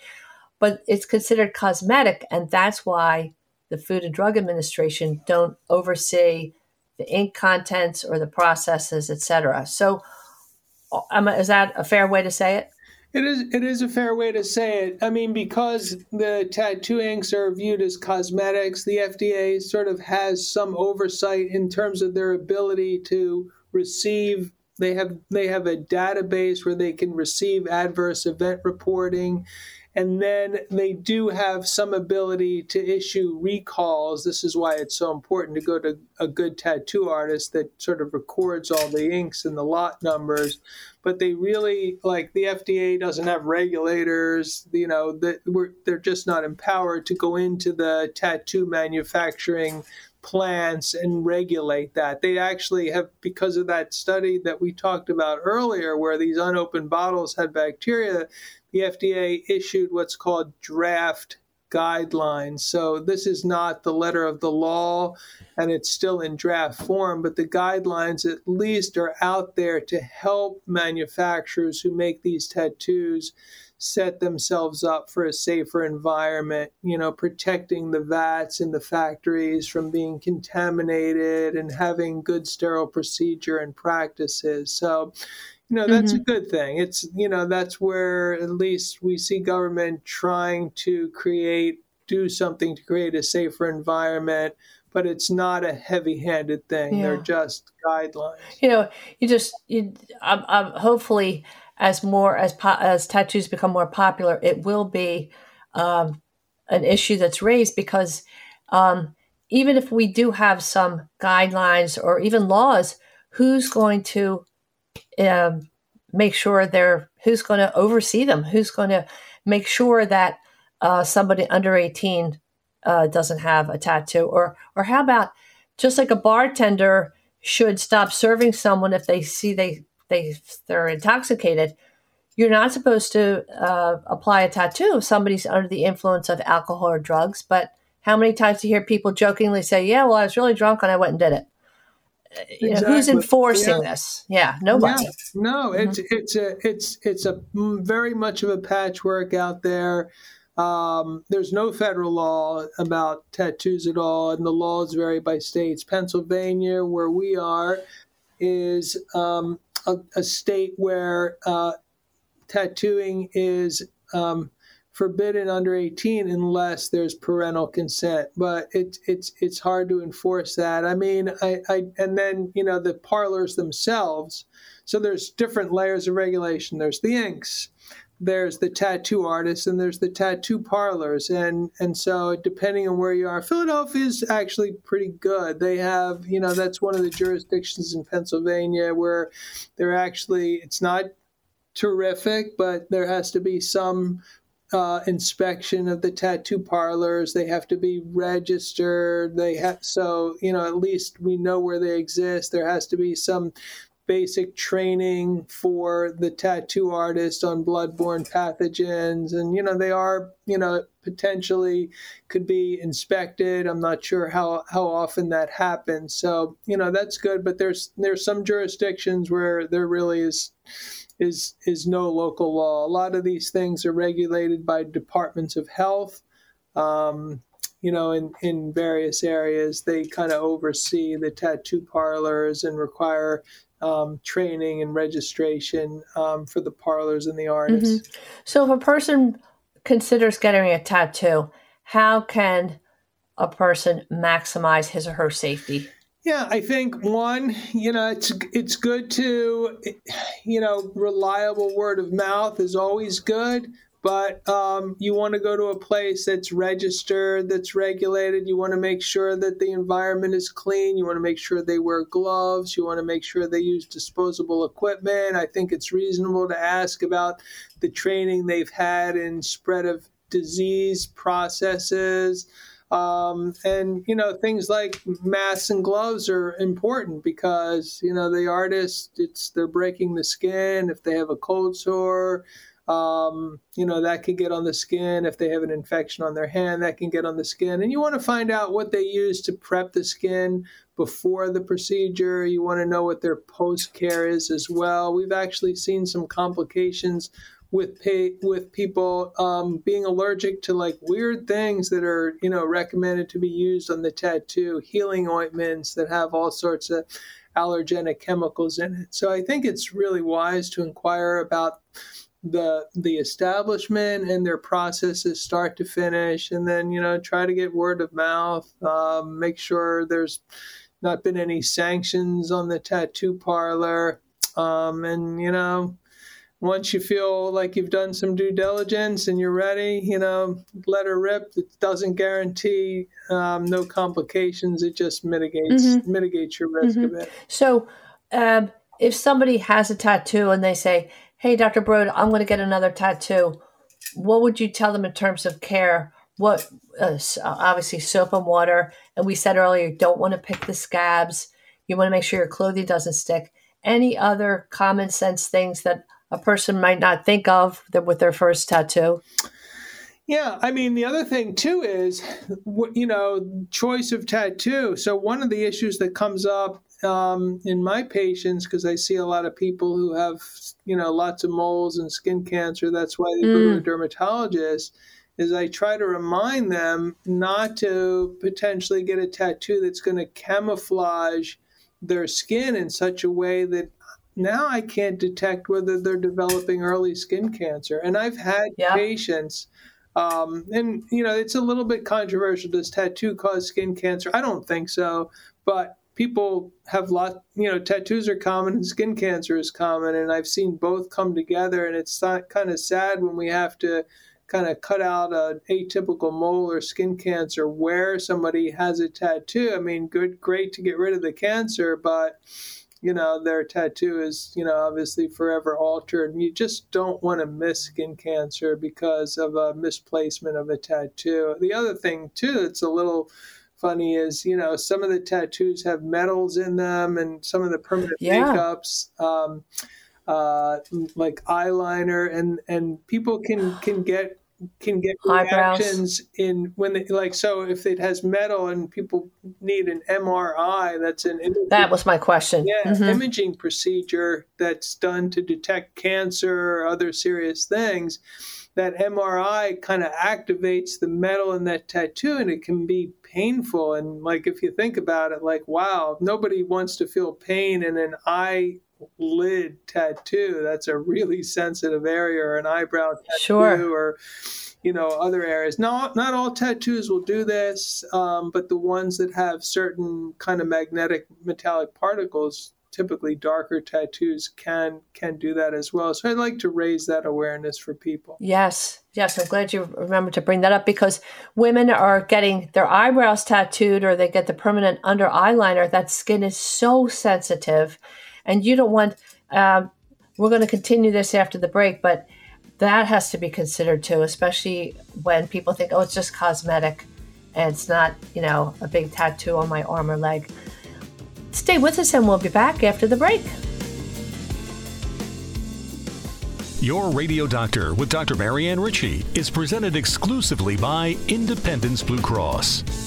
but it's considered cosmetic, and that's why the Food and Drug Administration don't oversee the ink contents or the processes, etc. So, um, is that a fair way to say it? It is. It is a fair way to say it. I mean, because the tattoo inks are viewed as cosmetics, the FDA sort of has some oversight in terms of their ability to receive. They have they have a database where they can receive adverse event reporting and then they do have some ability to issue recalls. This is why it's so important to go to a good tattoo artist that sort of records all the inks and the lot numbers. But they really, like the FDA doesn't have regulators, you know, that they're just not empowered to go into the tattoo manufacturing plants and regulate that. They actually have, because of that study that we talked about earlier, where these unopened bottles had bacteria, the FDA issued what's called draft guidelines. So this is not the letter of the law and it's still in draft form, but the guidelines at least are out there to help manufacturers who make these tattoos set themselves up for a safer environment, you know, protecting the vats in the factories from being contaminated and having good sterile procedure and practices. So, you know that's mm-hmm. a good thing it's you know that's where at least we see government trying to create do something to create a safer environment but it's not a heavy-handed thing yeah. they're just guidelines you know you just you I'm, I'm hopefully as more as as tattoos become more popular it will be um, an issue that's raised because um, even if we do have some guidelines or even laws who's going to um, make sure they're who's going to oversee them, who's going to make sure that uh, somebody under 18 uh, doesn't have a tattoo, or or how about just like a bartender should stop serving someone if they see they they they're intoxicated. You're not supposed to uh, apply a tattoo if somebody's under the influence of alcohol or drugs. But how many times do you hear people jokingly say, "Yeah, well, I was really drunk and I went and did it." Exactly. Know, who's enforcing yeah. this? Yeah, nobody. Yeah. No, mm-hmm. it's it's a it's it's a very much of a patchwork out there. Um, there's no federal law about tattoos at all, and the laws vary by states. Pennsylvania, where we are, is um, a, a, state where uh, tattooing is um, forbidden under 18 unless there's parental consent but it's it's it's hard to enforce that. I mean I, I and then you know the parlors themselves so there's different layers of regulation. There's the inks there's the tattoo artists and there's the tattoo parlors and and so depending on where you are philadelphia is actually pretty good they have you know that's one of the jurisdictions in pennsylvania where they're actually it's not terrific but there has to be some uh, inspection of the tattoo parlors. They have to be registered. They have so you know at least we know where they exist. There has to be some basic training for the tattoo artist on bloodborne pathogens and you know they are you know potentially could be inspected i'm not sure how how often that happens so you know that's good but there's there's some jurisdictions where there really is is is no local law. A lot of these things are regulated by departments of health. Um, you know, in, in various areas, they kind of oversee the tattoo parlors and require um, training and registration um, for the parlors and the artists. Mm-hmm. So, if a person considers getting a tattoo, how can a person maximize his or her safety? Yeah, I think one, you know, it's it's good to, you know, reliable word of mouth is always good, but um, you want to go to a place that's registered, that's regulated. You want to make sure that the environment is clean. You want to make sure they wear gloves. You want to make sure they use disposable equipment. I think it's reasonable to ask about the training they've had in spread of disease processes. Um, and you know things like masks and gloves are important because you know the artist it's they're breaking the skin if they have a cold sore um, you know that can get on the skin if they have an infection on their hand that can get on the skin. And you want to find out what they use to prep the skin before the procedure. You want to know what their post care is as well. We've actually seen some complications with pay, with people um, being allergic to like weird things that are you know recommended to be used on the tattoo, healing ointments that have all sorts of allergenic chemicals in it. So I think it's really wise to inquire about the the establishment and their processes start to finish, and then you know try to get word of mouth. Um, make sure there's not been any sanctions on the tattoo parlor, um, and you know once you feel like you've done some due diligence and you're ready, you know, let her rip. It doesn't guarantee um, no complications. It just mitigates mm-hmm. mitigates your risk mm-hmm. of it. So, um, if somebody has a tattoo and they say, "Hey, Dr. Brod, I'm going to get another tattoo," what would you tell them in terms of care? What uh, obviously soap and water, and we said earlier, you don't want to pick the scabs. You want to make sure your clothing doesn't stick. Any other common sense things that a person might not think of with their first tattoo. Yeah, I mean, the other thing too is, you know, choice of tattoo. So, one of the issues that comes up um, in my patients, because I see a lot of people who have, you know, lots of moles and skin cancer, that's why they mm. go to a mm. dermatologist, is I try to remind them not to potentially get a tattoo that's going to camouflage their skin in such a way that now I can't detect whether they're developing early skin cancer. And I've had yeah. patients, um, and you know, it's a little bit controversial. Does tattoo cause skin cancer? I don't think so, but people have lot. You know, tattoos are common and skin cancer is common, and I've seen both come together. And it's kind of sad when we have to kind of cut out an atypical mole or skin cancer where somebody has a tattoo. I mean, good, great to get rid of the cancer, but you know, their tattoo is, you know, obviously forever altered. And you just don't want to miss skin cancer because of a misplacement of a tattoo. The other thing, too, that's a little funny is, you know, some of the tattoos have metals in them and some of the permanent yeah. makeups. Um, uh, like eyeliner and and people can can get can get reactions in when they like so if it has metal and people need an MRI that's an imaging, that was my question yeah mm-hmm. imaging procedure that's done to detect cancer or other serious things that MRI kind of activates the metal in that tattoo and it can be painful and like if you think about it like wow nobody wants to feel pain in an eye lid tattoo, that's a really sensitive area, or an eyebrow tattoo, sure. or you know other areas. Not not all tattoos will do this, um, but the ones that have certain kind of magnetic metallic particles typically darker tattoos can can do that as well. So I'd like to raise that awareness for people. Yes, yes, I'm glad you remember to bring that up because women are getting their eyebrows tattooed or they get the permanent under eyeliner. That skin is so sensitive, and you don't want. Um, we're going to continue this after the break, but that has to be considered too, especially when people think, "Oh, it's just cosmetic." And it's not, you know, a big tattoo on my arm or leg. Stay with us and we'll be back after the break. Your Radio Doctor with Dr. Marianne Ritchie is presented exclusively by Independence Blue Cross.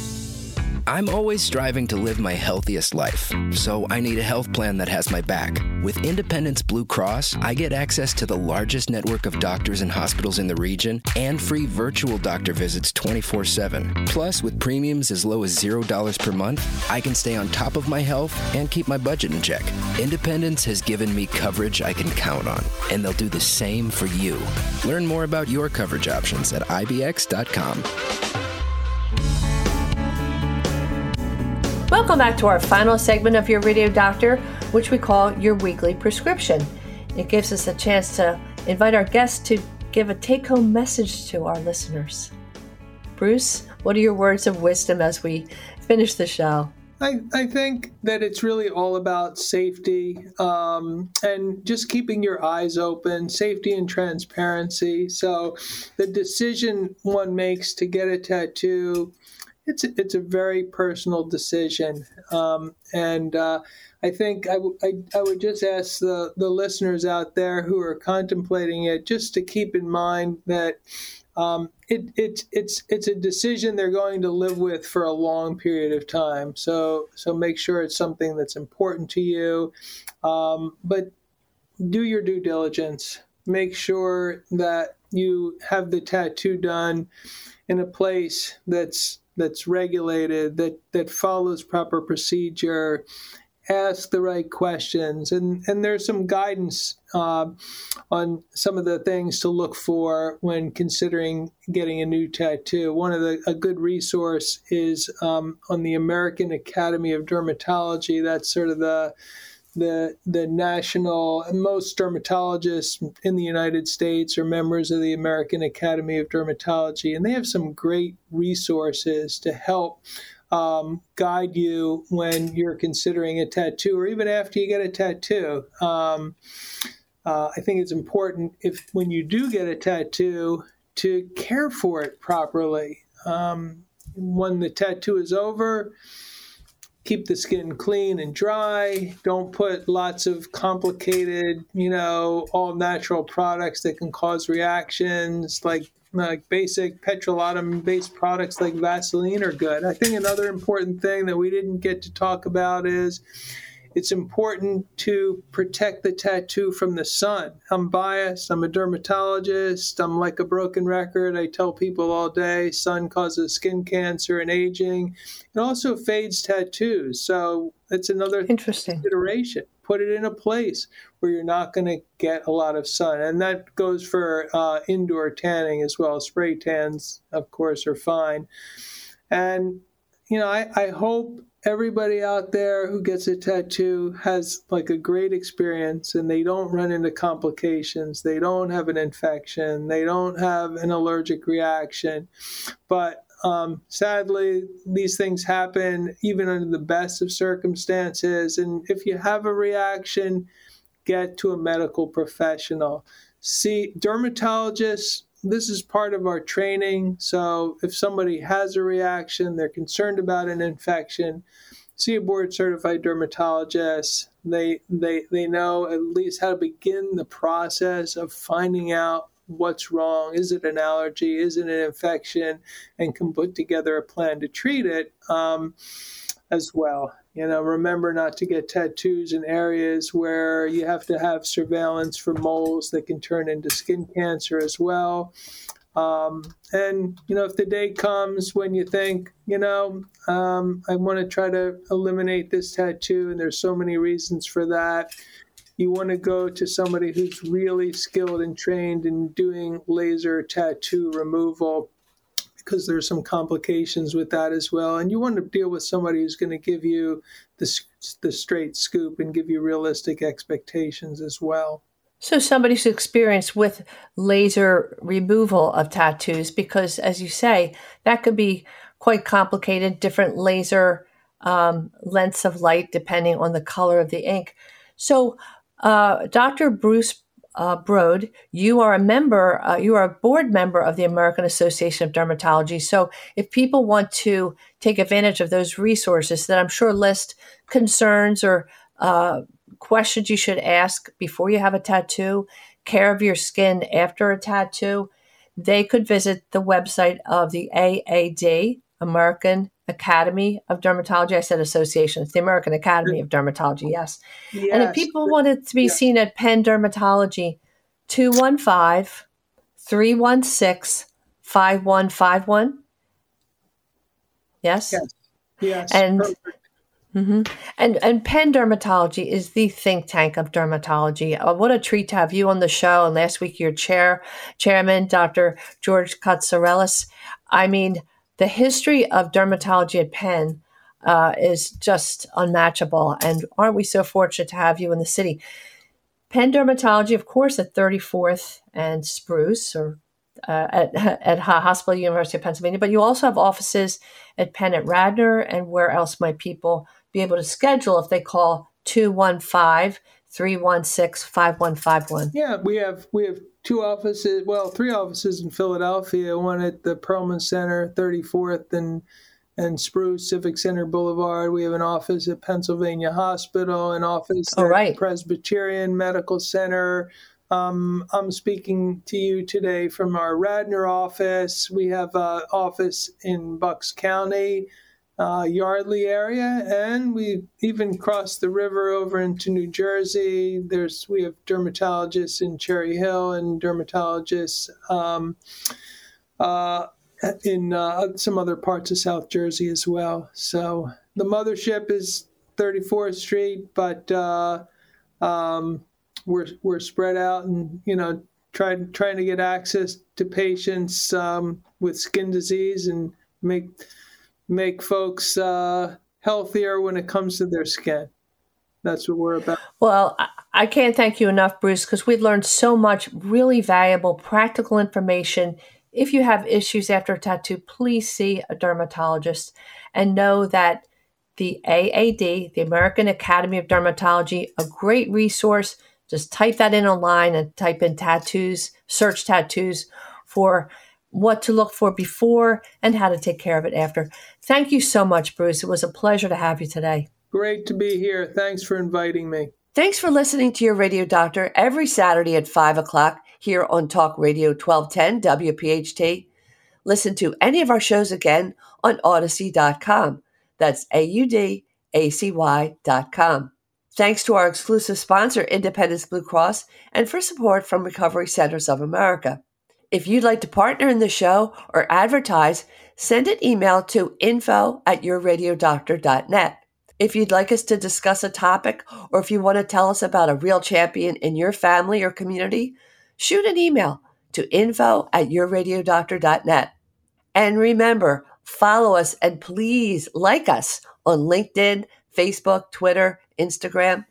I'm always striving to live my healthiest life, so I need a health plan that has my back. With Independence Blue Cross, I get access to the largest network of doctors and hospitals in the region and free virtual doctor visits 24 7. Plus, with premiums as low as $0 per month, I can stay on top of my health and keep my budget in check. Independence has given me coverage I can count on, and they'll do the same for you. Learn more about your coverage options at IBX.com. Welcome back to our final segment of your Radio Doctor, which we call your weekly prescription. It gives us a chance to invite our guests to give a take home message to our listeners. Bruce, what are your words of wisdom as we finish the show? I, I think that it's really all about safety um, and just keeping your eyes open, safety and transparency. So, the decision one makes to get a tattoo it's it's a very personal decision, um, and uh, I think I, w- I, I would just ask the the listeners out there who are contemplating it just to keep in mind that. Um, it, it, it's it's a decision they're going to live with for a long period of time. So so make sure it's something that's important to you, um, but do your due diligence. Make sure that you have the tattoo done in a place that's that's regulated, that, that follows proper procedure, ask the right questions. And, and there's some guidance uh, on some of the things to look for when considering getting a new tattoo. One of the, a good resource is um, on the American Academy of Dermatology. That's sort of the the the national most dermatologists in the United States are members of the American Academy of Dermatology, and they have some great resources to help um, guide you when you're considering a tattoo, or even after you get a tattoo. Um, uh, I think it's important if when you do get a tattoo to care for it properly. Um, when the tattoo is over keep the skin clean and dry. Don't put lots of complicated, you know, all natural products that can cause reactions like like basic petrolatum based products like Vaseline are good. I think another important thing that we didn't get to talk about is it's important to protect the tattoo from the sun. I'm biased. I'm a dermatologist. I'm like a broken record. I tell people all day sun causes skin cancer and aging. It also fades tattoos. So it's another Interesting. consideration. Put it in a place where you're not going to get a lot of sun. And that goes for uh, indoor tanning as well. Spray tans, of course, are fine. And, you know, I, I hope everybody out there who gets a tattoo has like a great experience and they don't run into complications. They don't have an infection. They don't have an allergic reaction. But um, sadly these things happen even under the best of circumstances. And if you have a reaction get to a medical professional. See dermatologists this is part of our training. So if somebody has a reaction, they're concerned about an infection, see a board certified dermatologist. They they they know at least how to begin the process of finding out what's wrong. Is it an allergy? Is it an infection? And can put together a plan to treat it um, as well. You know, remember not to get tattoos in areas where you have to have surveillance for moles that can turn into skin cancer as well. Um, and, you know, if the day comes when you think, you know, um, I want to try to eliminate this tattoo, and there's so many reasons for that, you want to go to somebody who's really skilled and trained in doing laser tattoo removal because there's some complications with that as well. And you want to deal with somebody who's going to give you the, the straight scoop and give you realistic expectations as well. So, somebody's experienced with laser removal of tattoos, because as you say, that could be quite complicated, different laser um, lengths of light depending on the color of the ink. So, uh, Dr. Bruce uh, Brod, you are a member, uh, you are a board member of the American Association of Dermatology. So, if people want to take advantage of those resources that I'm sure list concerns or uh, questions you should ask before you have a tattoo, care of your skin after a tattoo, they could visit the website of the AAD, American Academy of Dermatology. I said association, it's the American Academy of Dermatology, yes. yes. And if people wanted to be yes. seen at Penn Dermatology, 215 316 5151. Yes? Yes. Yes. And. Mm-hmm. And and Penn Dermatology is the think tank of dermatology. Uh, what a treat to have you on the show. And last week, your chair chairman, Dr. George Cotsarelis. I mean, the history of dermatology at Penn uh, is just unmatchable. And aren't we so fortunate to have you in the city? Penn Dermatology, of course, at 34th and Spruce, or uh, at, at Hospital University of Pennsylvania, but you also have offices at Penn at Radnor. And where else might people be able to schedule if they call 215 316 5151. Yeah, we have we have two offices, well, three offices in Philadelphia, one at the Perelman Center, 34th and and Spruce Civic Center Boulevard. We have an office at Pennsylvania Hospital, an office oh, at right. Presbyterian Medical Center. Um, I'm speaking to you today from our Radnor office. We have an office in Bucks County uh, Yardley area, and we even crossed the river over into New Jersey. There's we have dermatologists in Cherry Hill and dermatologists um, uh, in uh, some other parts of South Jersey as well. So the mothership is 34th Street, but uh, um, we're we're spread out and you know trying trying to get access to patients um, with skin disease and make make folks uh, healthier when it comes to their skin. That's what we're about. Well, I can't thank you enough, Bruce, because we've learned so much really valuable, practical information. If you have issues after a tattoo, please see a dermatologist and know that the AAD, the American Academy of Dermatology, a great resource. Just type that in online and type in tattoos, search tattoos for what to look for before and how to take care of it after. Thank you so much, Bruce. It was a pleasure to have you today. Great to be here. Thanks for inviting me. Thanks for listening to your radio doctor every Saturday at 5 o'clock here on Talk Radio 1210 WPHT. Listen to any of our shows again on Audacy.com. That's A U D A C Y.com. Thanks to our exclusive sponsor, Independence Blue Cross, and for support from Recovery Centers of America. If you'd like to partner in the show or advertise, send an email to info at yourradiodoctor.net. If you'd like us to discuss a topic or if you want to tell us about a real champion in your family or community, shoot an email to info at yourradiodoctor.net. And remember, follow us and please like us on LinkedIn, Facebook, Twitter, Instagram.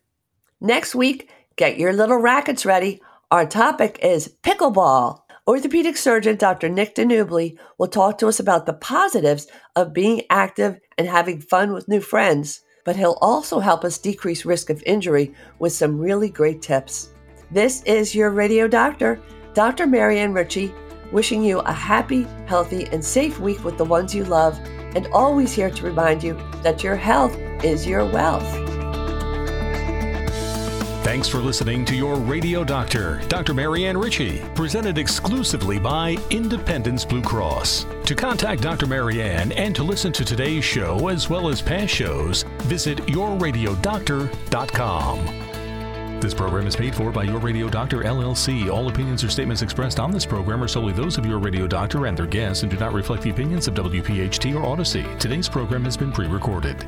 Next week, get your little rackets ready. Our topic is pickleball. Orthopedic surgeon Dr. Nick DiNubile will talk to us about the positives of being active and having fun with new friends, but he'll also help us decrease risk of injury with some really great tips. This is your radio doctor, Dr. Marianne Ritchie, wishing you a happy, healthy, and safe week with the ones you love, and always here to remind you that your health is your wealth. Thanks for listening to your radio doctor, Dr. Marianne Ritchie, presented exclusively by Independence Blue Cross. To contact Dr. Marianne and to listen to today's show as well as past shows, visit yourradiodoctor.com. This program is paid for by Your Radio Doctor LLC. All opinions or statements expressed on this program are solely those of Your Radio Doctor and their guests and do not reflect the opinions of WPHT or Audacy. Today's program has been pre recorded.